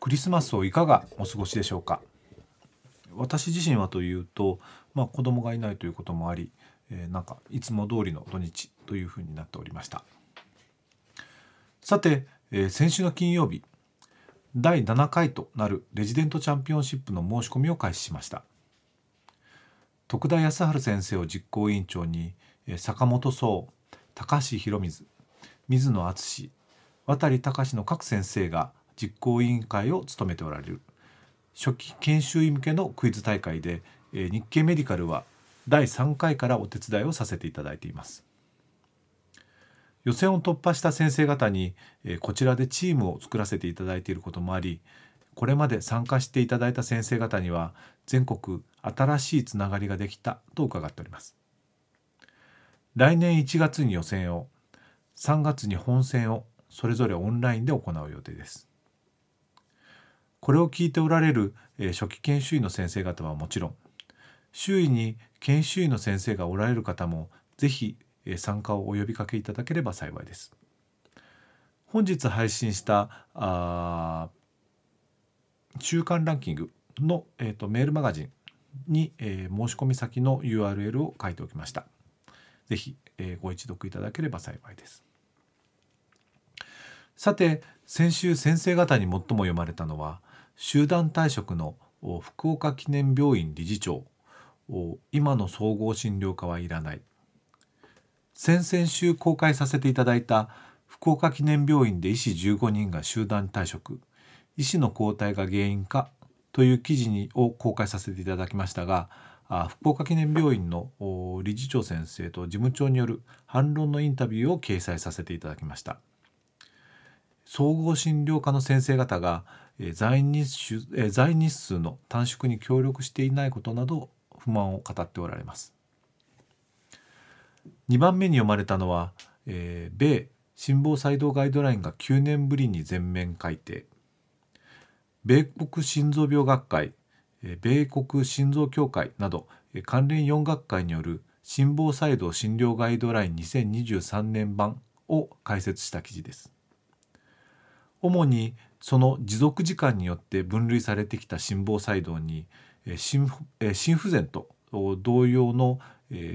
クリスマスをいかがお過ごしでしょうか？私自身はというと、まあ、子供がいないということもあり、えー、なんかいつも通りの土日というふうになっておりました。さて、えー、先週の金曜日第7回となるレジデントチャンピオンシップの申し込みを開始しました。徳田康治先生を実行委員長に坂本壮高橋博水水野敦渡隆の各先生が実行委員会を務めておられる。初期研修医向けのクイズ大会で、え日経メディカルは第3回からお手伝いをさせていただいています。予選を突破した先生方に、えこちらでチームを作らせていただいていることもありこれまで参加していただいた先生方には全国新しいつながりができたと伺っております。来年1月に予選を3月に本戦をそれぞれオンラインで行う予定です。これを聞いておられる、初期研修医の先生方はもちろん周囲に研修医の先生がおられる方もぜひ、参加をお呼びかけいただければ幸いです。本日配信したあ中間ランキングの、えーと、メールマガジンに、えー、申し込み先の URL を書いておきました。ぜひ、えー、ご一読いただければ幸いです。さて先週先生方に最も読まれたのは集団退職の福岡記念病院理事長。今の総合診療科はいらない。先々週公開させていただいた福岡記念病院で医師15人が集団退職。医師の交代が原因かという記事にを公開させていただきましたが福岡記念病院の理事長先生と事務長による反論のインタビューを掲載させていただきました。総合診療科の先生方が在日数在日数の短縮に協力していないことなど不満を語っておられます。2番目に読まれたのは、えー、米心房細動ガイドラインが9年ぶりに全面改定。米国心臓病学会米国心臓協会など関連4学会による心房細動診療ガイドライン2023年版を開設した記事です。主にその持続時間によって分類されてきた心房細動に心不全と同様の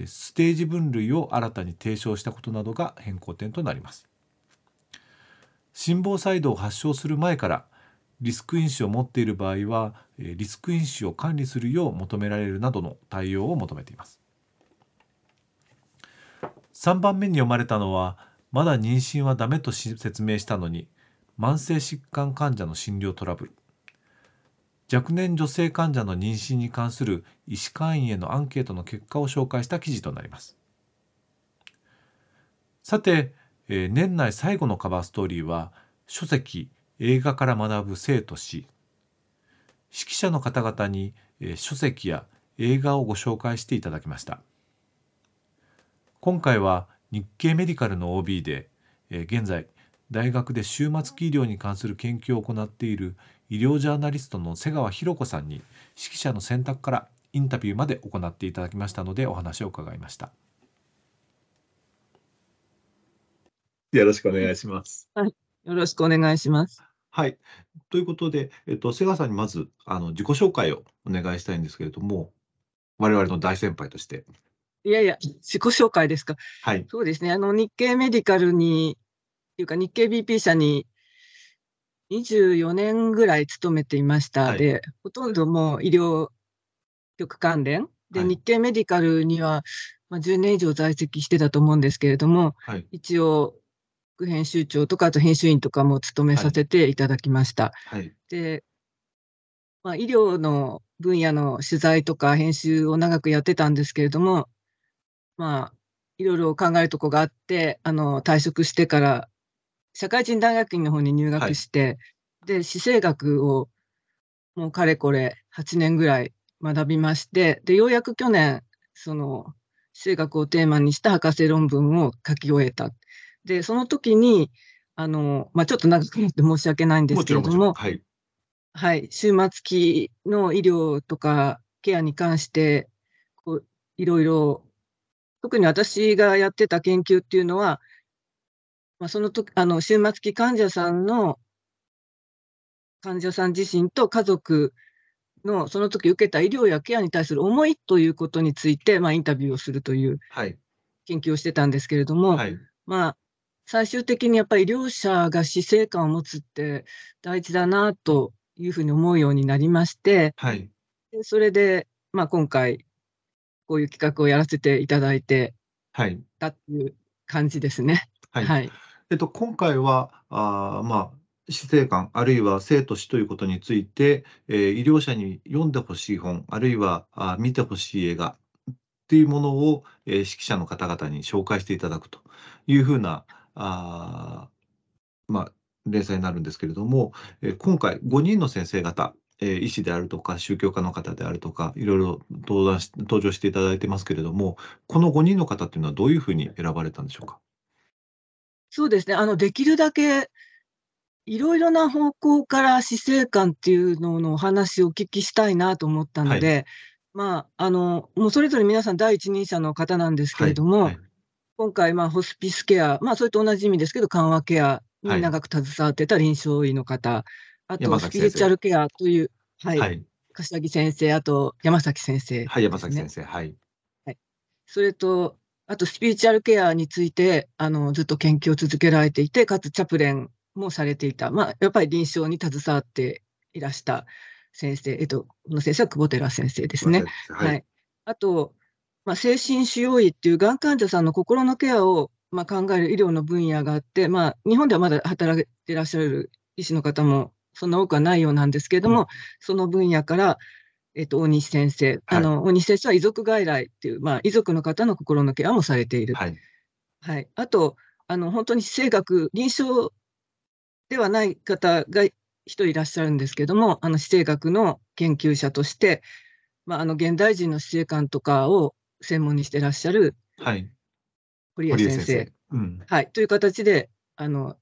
ステージ分類を新たに提唱したことなどが変更点となります。心房細動を発症する前からリスク因子を持っている場合はリスク因子を管理するよう求められるなどの対応を求めています。3番目に読まれたのはまだ妊娠はダメと説明したのに慢性疾患患者の診療トラブル。若年女性患者の妊娠に関する医師会員へのアンケートの結果を紹介した記事となります。さて、えー、年内最後のカバーストーリーは書籍映画から学ぶ生と死。指揮者の方々に、えー、書籍や映画をご紹介していただきました。今回は日経メディカルの OB で、えー、現在大学で終末期医療に関する研究を行っている医療ジャーナリストの瀬川博子さんに指揮者の選択からインタビューまで行っていただきましたのでお話を伺いました。よろしくお願いします。はい、よろしくお願いします。はい。ということで、えっと、瀬川さんにまずあの自己紹介をお願いしたいんですけれども、我々の大先輩として。いやいや、自己紹介ですか？はい。そうですね。あの、日経メディカルにいうか日経 BP 社に24年ぐらい勤めていました。はい、で、ほとんどもう医療局関連。で、はい、日経メディカルには、まあ、10年以上在籍してたと思うんですけれども、はい、一応、副編集長とか、あと編集員とかも務めさせていただきました。で、まあ、医療の分野の取材とか編集を長くやってたんですけれども、まあ、いろいろ考えるとこがあって、あの、退職してから社会人大学院の方に入学して、はい、で、姿勢学をもうかれこれ8年ぐらい学びまして、で、ようやく去年、その、地政学をテーマにした博士論文を書き終えた。で、その時に、あの、まあ、ちょっと長くなって申し訳ないんですけれども、もはい。はい、終末期の医療とかケアに関して、こう、いろいろ、特に私がやってた研究っていうのは、まあ、その時、あの、終末期患者さんの、患者さん自身と家族のその時受けた医療やケアに対する思いということについて、まあ、インタビューをするという研究をしてたんですけれども、はい。まあ、最終的にやっぱり医療者が死生観を持つって大事だなというふうに思うようになりまして、はい。でそれで、まあ、今回、こういう企画をやらせていただいてはい。たっていう感じですね。はい。はい。えっと、今回は、あまあ、死生観、あるいは生と死ということについて、えー医療者に読んでほしい本、あるいはあ見てほしい映画っていうものを、えー指揮者の方々に紹介していただくというふうな、あまあ、連載になるんですけれども、えー今回5人の先生方、えー医師であるとか宗教家の方であるとか、いろいろ登壇し登場していただいてますけれども、この5人の方っていうのはどういうふうに選ばれたんでしょうか？そうですね。あの、できるだけ、いろいろな方向から死生観っていうののお話をお聞きしたいなと思ったので、まあ、あの、もうそれぞれ皆さん第一人者の方なんですけれども、はい。今回、まあ、ホスピスケア、まあ、それと同じ意味ですけど、緩和ケアに長く携わってた臨床医の方、あと、スピリチュアルケアという、はい、はい、柏木先生、あと山崎先生、はい、山崎先生、はい。それと、あとスピリチュアルケアについて、あの、ずっと研究を続けられていて、かつチャプレンもされていた。まあ、やっぱり臨床に携わっていらした先生、えっと、この先生は久保寺先生ですね。ははいい。あと、まあ、精神腫瘍医っていうがん患者さんの心のケアを、まあ、考える医療の分野があって、まあ、日本ではまだ働いていらっしゃる医師の方もそんな多くはないようなんですけれども、うんその分野から、えっと、大西先生、あの、大西先生は遺族外来っていう、まあ、遺族の方の心のケアもされている。はい。はい。あと、あの、本当に死生学、臨床ではない方が一人いらっしゃるんですけども、あの、死生学の研究者として、まあ、あの、現代人の死生観とかを専門にしていらっしゃるはい。堀江堀江先生。うん。はい。という形で、あの、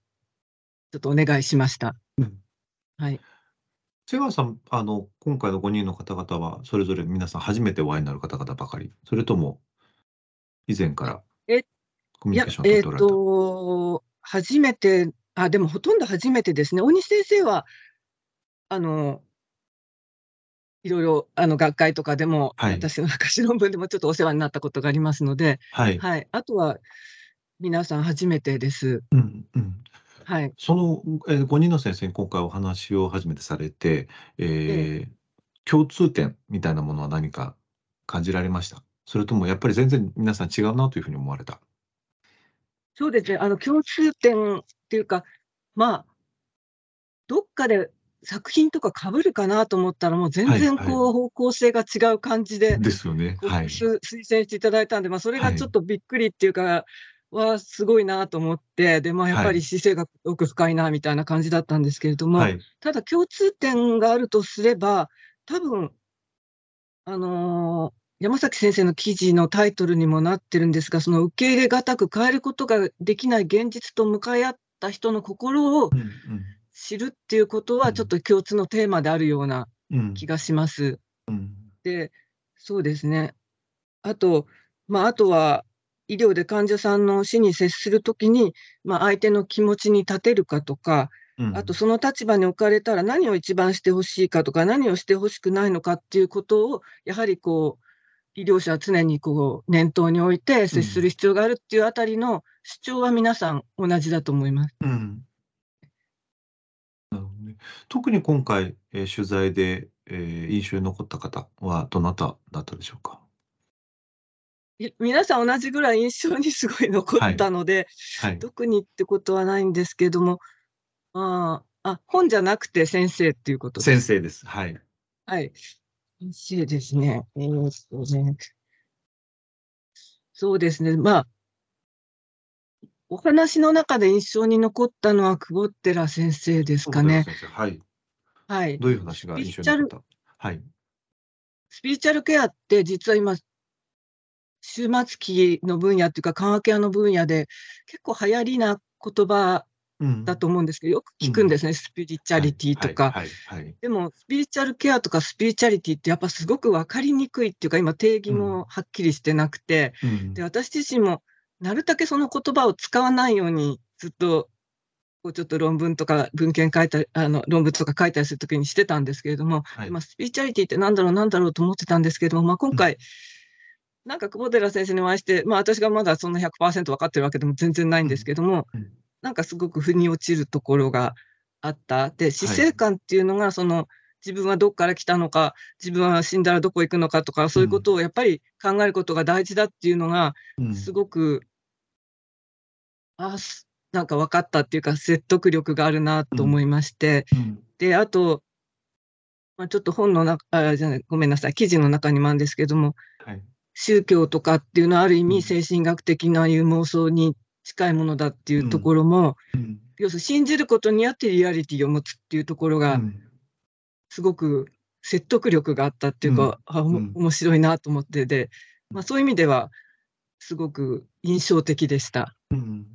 ちょっとお願いしました。うんはい。瀬川さん、あの、今回の5人の方々は、それぞれ皆さん初めてお会いになる方々ばかり、それとも、以前からえコミュニケーションを取えっ、っておられた。と、初めて、あ、でもほとんど初めてですね。大西先生は、あの、いろいろ、あの、学会とかでも、はい私の博士論文でもちょっとお世話になったことがありますので、はい。はい。あとは、皆さん初めてです。うん、うん。はい。その、えー、5人の先生に今回お話を初めてされて、えー共通点みたいなものは何か感じられました？それともやっぱり全然皆さん違うなというふうに思われた？そうですね。あの、共通点っていうか、まあ、どっかで作品とか被るかなと思ったら、もう全然はいこう、方向性が違う感じで、ですよね。推薦していただいたんで、まあ、それはいがちょっとびっくりっていうか、はすごいなと思って、で、まあ、やっぱはいり姿勢が奥深いなみたいな感じだったんですけれども、はい。ただ共通点があるとすれば、多分、あのー山崎先生の記事のタイトルにもなってるんですが、その受け入れがたく変えることができない現実と向かい合った人の心をうん知るっていうことは、うんちょっと共通のテーマであるようなうんうん気がします。うんで、そうですね。あと、まあ、あとは、医療で患者さんの死に接するときに、まあ、相手の気持ちに立てるかとか、うんあとその立場に置かれたら何を一番してほしいかとか、何をしてほしくないのかっていうことを、やはりこう、医療者は常にこう念頭に置いて接する必要があるっていうあたりの主張は皆さん同じだと思います。うんなるほどね。特に今回、えー取材で、えー印象に残った方はどなただったでしょうか？い皆さん同じぐらい印象にすごい残ったので、はい。特にってことはないんですけども、ああ、あ、本じゃなくて先生っていうことです。先生です。はい。はい。先生ですね。えーっとね。そうですね。まあ、お話の中で印象に残ったのは久保寺先生ですかね。はい。はい。どういう話が印象に残った？はい。スピリチュアルケアって実は今、終末期の分野っていうか、緩和ケアの分野で結構流行りな言葉うん。だと思うんですけど、よく聞くんですね、スピリチュアリティとか。はいはいはい。でも、スピリチュアルケアとかスピリチュアリティってやっぱすごく分かりにくいっていうか、今定義もはっきりしてなくて、うん。で、私自身もなるだけその言葉を使わないようにずっと、こうちょっと論文とか文献書いたり、あの、論文とか書いたりするときにしてたんですけれども、はい。まあ、スピリチュアリティってなんだろうなんだろうと思ってたんですけれども、まあ、今回、なんか久保寺先生にお会いして、まあ私がまだそんな100%分かってるわけでも全然ないんですけども、うん。なんかすごく腑に落ちるところがあった。で、死生観っていうのが、その、自分はどこから来たのか、自分は死んだらどこ行くのかとか、そういうことをやっぱり考えることが大事だっていうのが、うん。すごく、あすなんか分かったっていうか、説得力があるなと思いまして、うん。で、あと、まあ、ちょっと本の中、あ、じゃない、ごめんなさい、記事の中にもあるんですけども、はい宗教とかっていうのはある意うん。味精神学的ないう妄想に近いものだっていうところも、うん。要するに信じることによってリアリティを持つっていうところが、うん。すごく説得力があったっていうか、あ面白いなと思ってで、まあ、そういう意味では、すごく印象的でした。うん。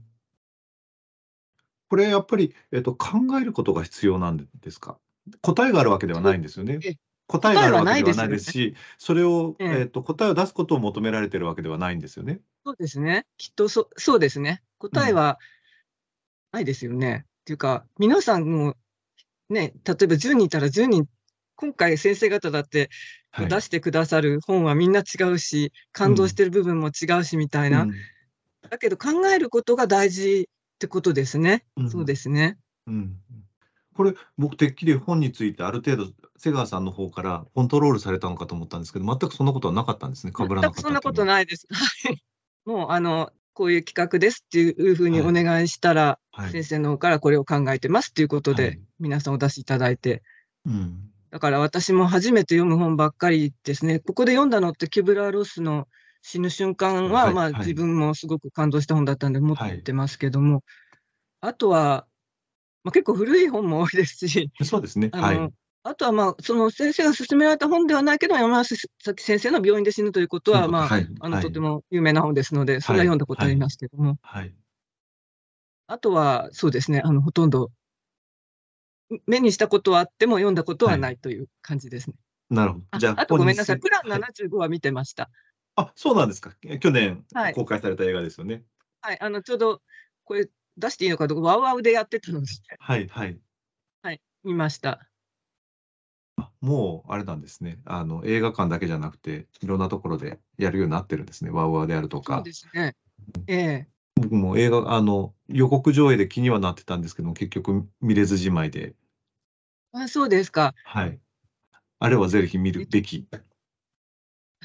これやっぱり、えっと、考えることが必要なんですか？答えがあるわけではないんですよね。ええ。答えがあるわけではないです答えはないですし、それを、えええっと、答えを出すことを求められてるわけではないんですよね。そうですね。きっとそそうですね。答えはないですよね。っていうか、皆さんも、ね、例えば10人いたら10人、今回先生方だってはい出してくださる本はみんな違うし、感動してる部分も違うしみたいな。うんだけど考えることが大事ってことですね。うんそうですね。うんこれ、僕、てっきり本についてある程度、瀬川さんの方からコントロールされたのかと思ったんですけど、全くそんなことはなかったんですね、被らなかった全くそんなことい。ないです。はい。もう、あの、こういう企画ですっていうふうにお願いしたら、はい先生の方からこれを考えてますっていうことで、はい皆さんお出しいただいて、うんだから私も初めて読む本ばっかりですね。ここで読んだのって、キュブラー・ロスの死ぬ瞬間は、まあ、はいはい自分もすごく感動した本だったんで持ってますけども、あとは、まあ、結構古い本も多いですし、そうですね。あの、はい。あとはまあ、その先生が勧められた本ではないけど、山崎先生の病院で死ぬということは、まあ、はいあの、はいとても有名な本ですので、それは読んだことありますけども、はい。あとは、そうですね、あの、ほとんど、目にしたことはあっても読んだことはないという感じですね。なるほど。あじゃあ、あとごめんなさい、本プランはい75は見てました。あ、そうなんですか。去年はい公開された映画ですよね。はい、あの、ちょうど、これ出していいのかどうか、ワウワウでやってたので、はい、はい。はい、見ました。もう、あれなんですね。あの、映画館だけじゃなくて、いろんなところでやるようになってるんですね。ワウワウであるとそうか。ですね。ええ僕も映画、あの、予告上映で気にはなってたんですけども、結局見れずじまいで、あ、そうですか。はい。あれはぜひ見るべき。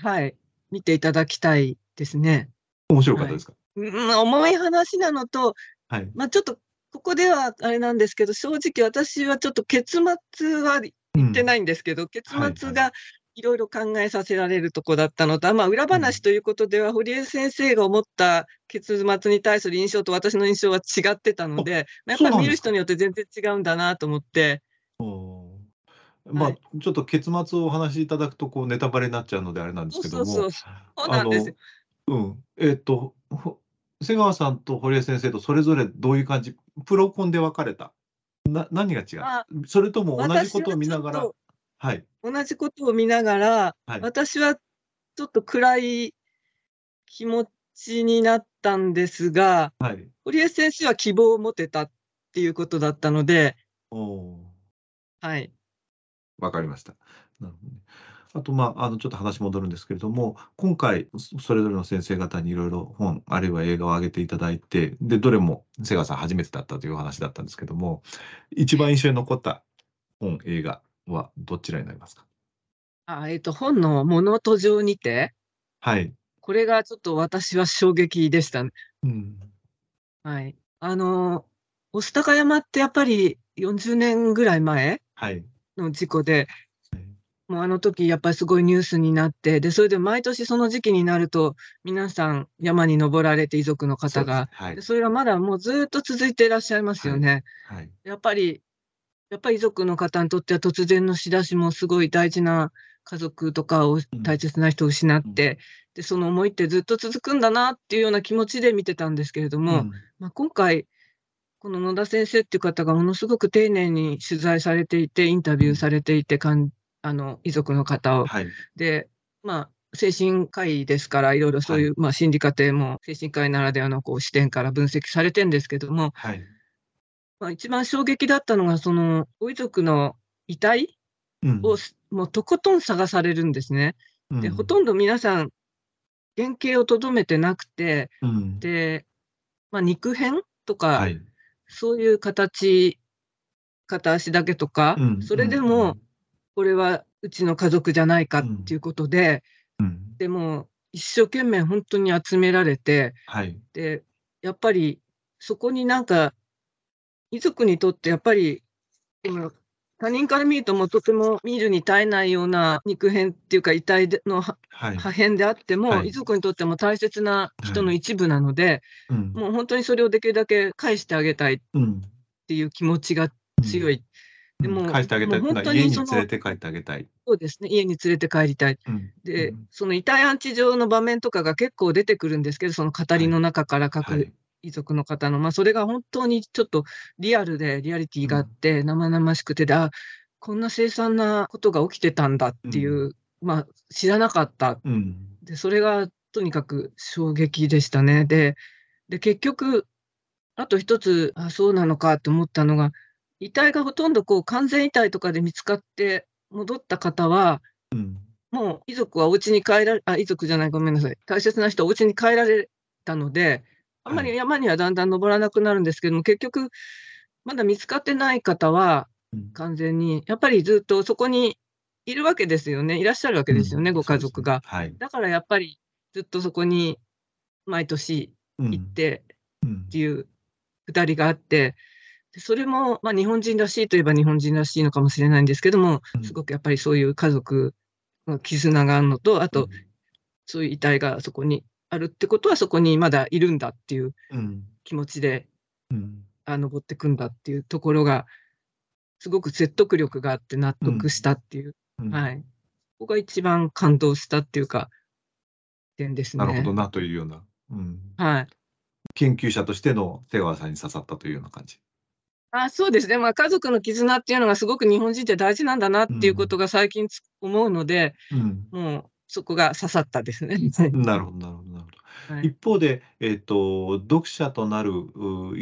はい。見ていただきたいですね。面白かったですか？うん、重い話なのと、はい。まあ、ちょっと、ここではあれなんですけど、正直私はちょっと結末は言言ってないんですけど、結はい末がいろいろ考えさせられるとこだったのと、まあ、裏話ということでは、堀江先生が思った結末に対する印象と私の印象は違ってたので、まあやっぱり見る人によって全然違うんだなと思って、まあ、はい。ちょっと結末をお話しいただくと、こう、ネタバレになっちゃうのであれなんですけども。そう。そうなんですよ。あのうん。えっ、と、ほ瀬川さんと堀江先生とそれぞれどういう感じ、プロコンで分かれた？な、何が違あうそれとも同じことを見ながら？私はい。と同じことを見ながら、はい私はちょっと暗い気持ちになったんですが、はい。堀江先生は希望を持てたっていうことだったので、おーはい。わかりました。なるほどね。あと、まあ、あの、ちょっと話戻るんですけれども、今回、そそれぞれの先生方にいろいろ本、あるいは映画を上げていただいて、で、どれも瀬川さん初めてだったというお話だったんですけども、一番印象に残った本、映画はどちらになりますか？あえっ、と、本の物途上にて、はい。これがちょっと私は衝撃でしたね。うん。はい。あの、御巣鷹山ってやっぱり40年ぐらい前はい。の事故ではい、もうあの時やっぱりすごいニュースになって、で、それで毎年その時期になると、皆さん山に登られて遺族の方が、そはいで。それがまだもうずっと続いていらっしゃいますよね。はい。やっぱりやっぱり遺族の方にとっては突然の仕出しもすごい大事な家族とかを大切な人を失って、うん、でその思いってずっと続くんだなっていうような気持ちで見てたんですけれども、うん、まあ、今回この野田先生っていう方がものすごく丁寧に取材されていてインタビューされていてかんあの遺族の方を。はい、でまあ精神科医ですから、いろいろそういう、はい、まあ、心理過程も精神科医ならではのこう視点から分析されてるんですけども、はい、まあ、一番衝撃だったのが、そのご遺族の遺体を、もうとことん探されるんですね。うん、で、ほとんど皆さん、原型をとどめてなくて、うん、で、まあ、肉片とか、はい、そういう形、片足だけとか、うん、それでも、これはうちの家族じゃないかっていうことで、でも一生懸命本当に集められて、はい、でやっぱりそこになんか遺族にとってやっぱり他人から見るともとても見るに耐えないような肉片っていうか遺体の、はい、破片であっても、はい、遺族にとっても大切な人の一部なので、うん、もう本当にそれをできるだけ返してあげたいっていう気持ちが強い。でも、返してあげたい。家に連れて帰ってあげたい。そうですね。家に連れて帰りたい。うん、で、その遺体安置上の場面とかが結構出てくるんですけど、その語りの中から各遺族の方の、はい、まあ、それが本当にちょっとリアルで、リアリティがあって、生々しくてで、あ、こんな凄惨なことが起きてたんだっていう、うん、まあ、知らなかった。で、それがとにかく衝撃でしたね。で、で結局、あと一つ、あ、そうなのかと思ったのが、遺体がほとんどこう完全遺体とかで見つかって戻った方は、うん、もう遺族はお家に帰られ、あ、遺族じゃない、ごめんなさい。大切な人はお家に帰られたので、あんまり山にはだんだん登らなくなるんですけども、結局、まだ見つかってない方は、完全に、やっぱりずっとそこにいるわけですよね。いらっしゃるわけですよね、うん、ご家族が、ね。はい。だからやっぱりずっとそこに毎年行ってっていうくだりがあって、それも、まあ、日本人らしいといえば日本人らしいのかもしれないんですけども、すごくやっぱりそういう家族の絆があるのと、あと、そういう遺体がそこにあるってことは、そこにまだいるんだっていう気持ちで、うん、あ登ってくんだっていうところが、すごく説得力があって納得したっていう、うん、はい。ここが一番感動したっていうか、点ですね。なるほどなというような。うん、はい。研究者としての瀬川さんに刺さったというような感じ。あそうですね、まあ、家族の絆っていうのがすごく日本人って大事なんだなっていうことが最近思うので、うん、もうそこが刺さったですね。なるほど、なるほど、なるほど。はい、一方で、えっ、ー、と、読者となる医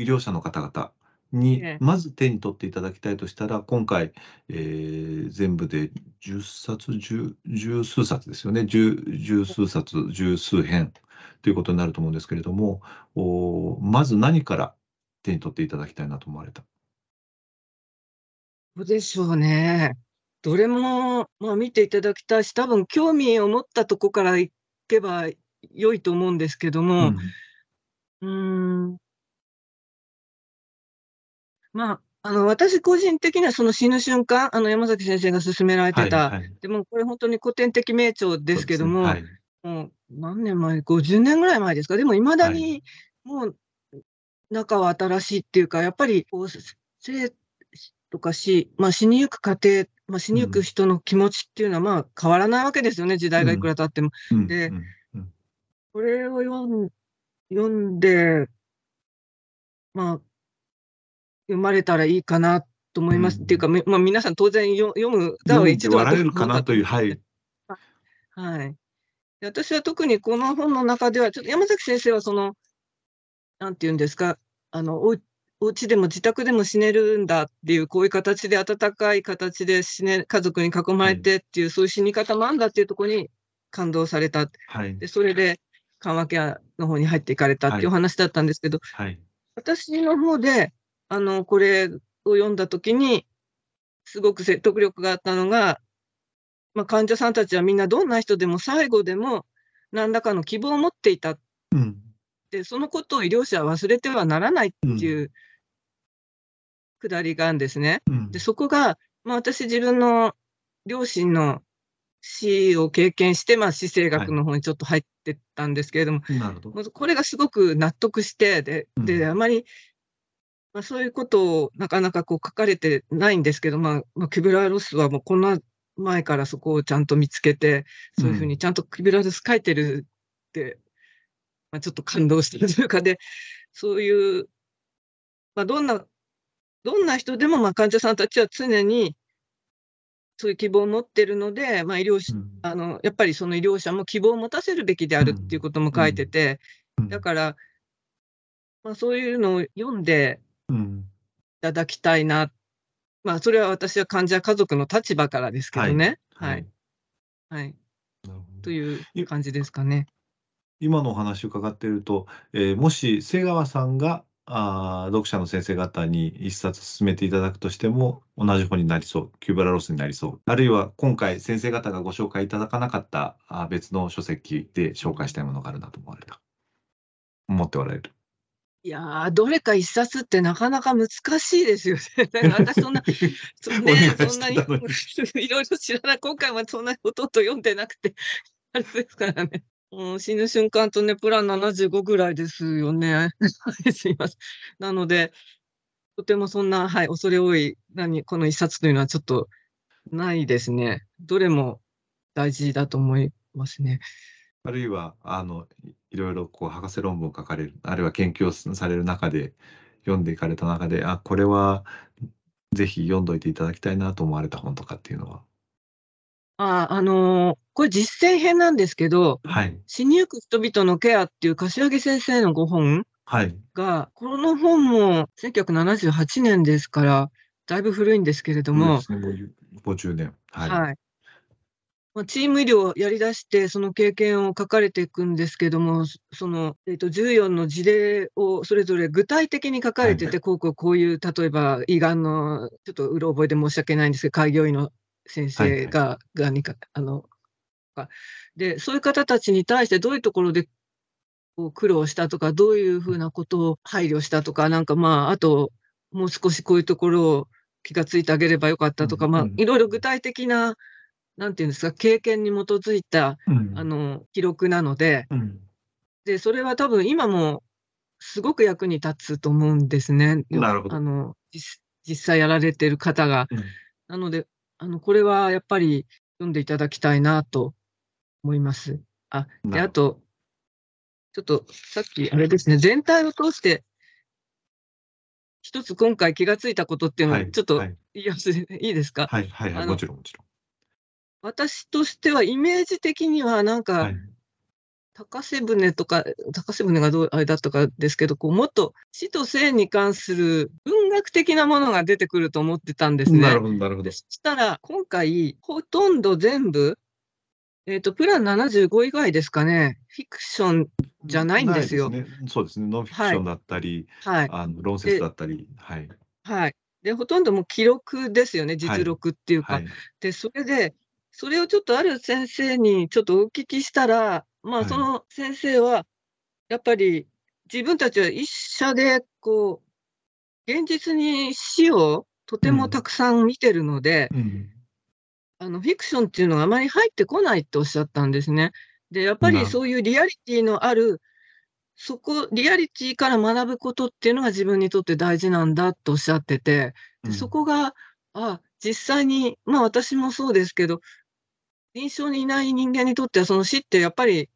療者の方々に、まず手に取っていただきたいとしたら、今回、えー、全部で10冊、10、十数冊ですよね。十、十数冊、十数編ということになると思うんですけれども、おまず何から手に取っていただきたいなと思われた？どうでしょうね。どれも、まあ、見ていただきたいし、多分興味を持ったとこから行けば良いと思うんですけども、うん、ん、まあ、あの、私個人的にはその死ぬ瞬間、あの、山崎先生が勧められてた、はいはい、でもこれ本当に古典的名著ですけども、ね。はい、もう何年前、50年ぐらい前ですか、でもいまだにもう仲は新しいっていうか、やっぱりこう、生とか死、まあ、死にゆく過程、まあ、死にゆく人の気持ちっていうのはまあ変わらないわけですよね、時代がいくら経っても。うん、で、これを読ん読んで、まあ、読まれたらいいかなと思います。うん、っていうか、まあ、皆さん当然読むだは一度は笑えるかなという、はい。はい。私は特にこの本の中では、ちょっと山崎先生はその、なんていうんですか、あの、おお家でも自宅でも死ねるんだっていう、こういう形で温かい形で死ね、家族に囲まれてっていう、はい、そういう死に方もあるんだっていうところに感動された。はい、でそれで緩和ケアの方に入っていかれたっていうお話だったんですけど、はい、私の方で、あの、これを読んだときに、すごく説得力があったのが、まあ、患者さんたちはみんなどんな人でも最後でも何らかの希望を持っていた。うん、で、そのことを医療者は忘れてはならないっていうくだりがあるんですね。うん、で、そこが、まあ、私自分の両親の死を経験して、まあ、死生学の方にちょっと入ってったんですけれども、はい、ど。これがすごく納得して、で、で、あまりまあ、そういうことをなかなかこう書かれてないんですけど、まあ、まあ、キュビラロスはもうこんな前からそこをちゃんと見つけて、そういうふうにちゃんとキュビラロス書いてるって、まあ、ちょっと感動してるというかで、そういう、まあ、どんな、どんな人でもまあ患者さんたちは常にそういう希望を持ってるので、まあ、医療士、うん、あのやっぱりその医療者も希望を持たせるべきであるっていうことも書いてて、うん。うん、だから、まあ、そういうのを読んでいただきたいな、まあ、それは私は患者家族の立場からですけどね。はい。はい。はい、という感じですかね。今のお話を伺っていると、えー、もし瀬川さんがあ読者の先生方に一冊進めていただくとしても同じ本になりそうキューバラロスになりそう。あるいは今回先生方がご紹介いただかなかったあ別の書籍で紹介したいものがあるなと思われた。思っておられる。いやー、どれか一冊ってなかなか難しいですよね。私そんな、そんね、そんなにいろいろ知らない、今回はそんなにほとんど読んでなくて、あれですからね。うん、死ぬ瞬間とね、プラン75ぐらいですよね。すいません。なので、とてもそんな、はい、恐れ多い、何、この一冊というのはちょっとないですね。どれも大事だと思いますね。あるいは、あの、いろいろこう博士論文を書かれる、あるいは研究をされる中で、読んでいかれた中で、あ、これはぜひ読んどいていただきたいなと思われた本とかっていうのは？あ、あのーこれ実践編なんですけど、はい。死にゆく人々のケアっていう柏木先生のご本はい。が、この本も1978年ですから、だいぶ古いんですけれども、そうですね、もう50年。はい。はい。まあ、チーム医療をやり出して、その経験を書かれていくんですけども、その、えっ、と、14の事例をそれぞれ具体的に書かれてて、こうこうこういう、例えば、胃がんの、ちょっとうろ覚えで申し訳ないんですけど、開業医の先生が、がにか、あの、で、そういう方たちに対してどういうところで苦労したとか、どういうふうなことを配慮したとか、なんかまあ、あと、もう少しこういうところを気がついてあげればよかったとか、まあ、いろいろ具体的な、なんていうんですか、経験に基づいた、あの、記録なので、で、それは多分今もすごく役に立つと思うんですね。あの、実際やられてる方が。なので、あの、これはやっぱり読んでいただきたいなと思います。あ、で、あと、ちょっとさっきあれですね、全体を通して、一つ今回気がついたことっていうのをちょっと言います、はい、いいですか？はい、はい、はい、もちろん、もちろん。私としてはイメージ的にはなんか、はい、高瀬船とか、高瀬船がどうあれだったかですけど、こうもっと死と生に関する文学的なものが出てくると思ってたんですね。なるほど、なるほど。そしたら、今回、ほとんど全部、えっ、ー、と、プラン75以外ですかね、フィクションじゃないんですよ。ね、そうですね、ノンフィクションだったり、はい、あの論説だったり、はい。はい。で、ほとんどもう記録ですよね、実録っていうか。はい。はい、で、それで、それをちょっとある先生にちょっとお聞きしたら、まあ、その先生は、やっぱり自分たちは医者で、こう、現実に死をとてもたくさん見てるので、うんうん、あの、フィクションっていうのがあまり入ってこないっておっしゃったんですね。で、やっぱりそういうリアリティのある、そこ、リアリティから学ぶことっていうのが自分にとって大事なんだとおっしゃってて、でそこが、あ、実際に、まあ私もそうですけど、臨床にいない人間にとっては、その死ってやっぱり、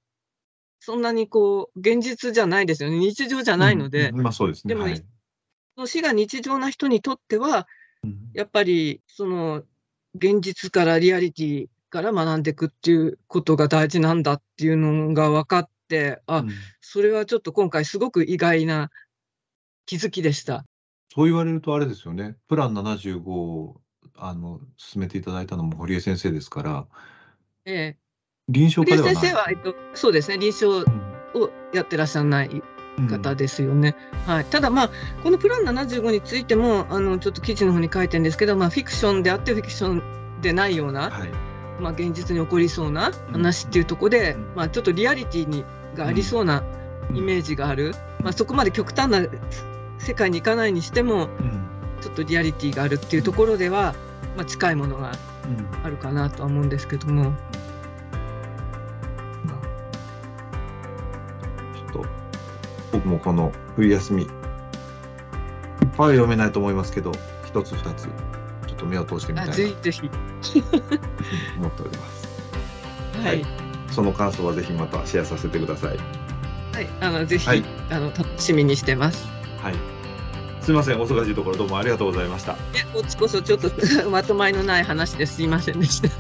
そんなにこう、現実じゃないですよね。日常じゃないので。うん、まあそうですね。でも、はい、その死が日常な人にとっては、やっぱり、その、現実からリアリティから学んでいくっていうことが大事なんだっていうのが分かって、あ、うん、それはちょっと今回すごく意外な気づきでした。そう言われるとあれですよね。プラン75をあの進めていただいたのも堀江先生ですから、ええ。臨床家では先生は、えっと、そうですね、臨床をやってらっしゃらない方ですよね。うん、はい、ただ、まあ、このプラン75についてもあのちょっと記事の方に書いてるんですけど、まあ、フィクションであってフィクションでないような、はい、まあ、現実に起こりそうな話っていうところで、うん、まあ、ちょっとリアリティにがありそうなイメージがある、まあ、そこまで極端な世界に行かないにしても、ちょっとリアリティがあるっていうところでは、まあ、近いものがあるかなとは思うんですけども。僕もこの冬休みぱいは読めないと思いますけど一つ二つちょっと目を通してみたいなとぜひぜひ。思っておりますはい。はいその感想はぜひまたシェアさせてくださいはい。あの、ぜひ、はいあの、楽しみにしてます。はいすみませんお忙しいところどうもありがとうございましたあいや、こっちこそちょっと まとまりのない話ですいませんでした。り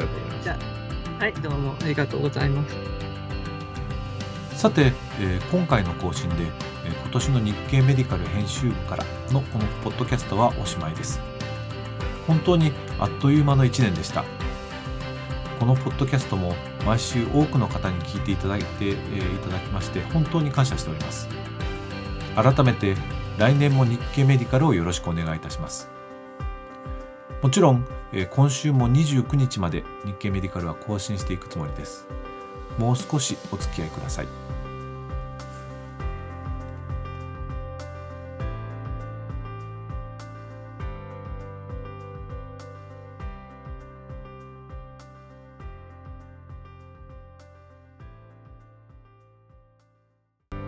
がとうございますはい、どうもありがとうございます。さて、えー今回の更新で、えー今年の日経メディカル編集部からのこのポッドキャストはおしまいです。本当にあっという間の1年でした。このポッドキャストも毎週多くの方に聞いていただいて、えーいただきまして本当に感謝しております。改めて来年も日経メディカルをよろしくお願いいたします。もちろん、えー今週も29日まで日経メディカルは更新していくつもりです。もう少しお付き合いください。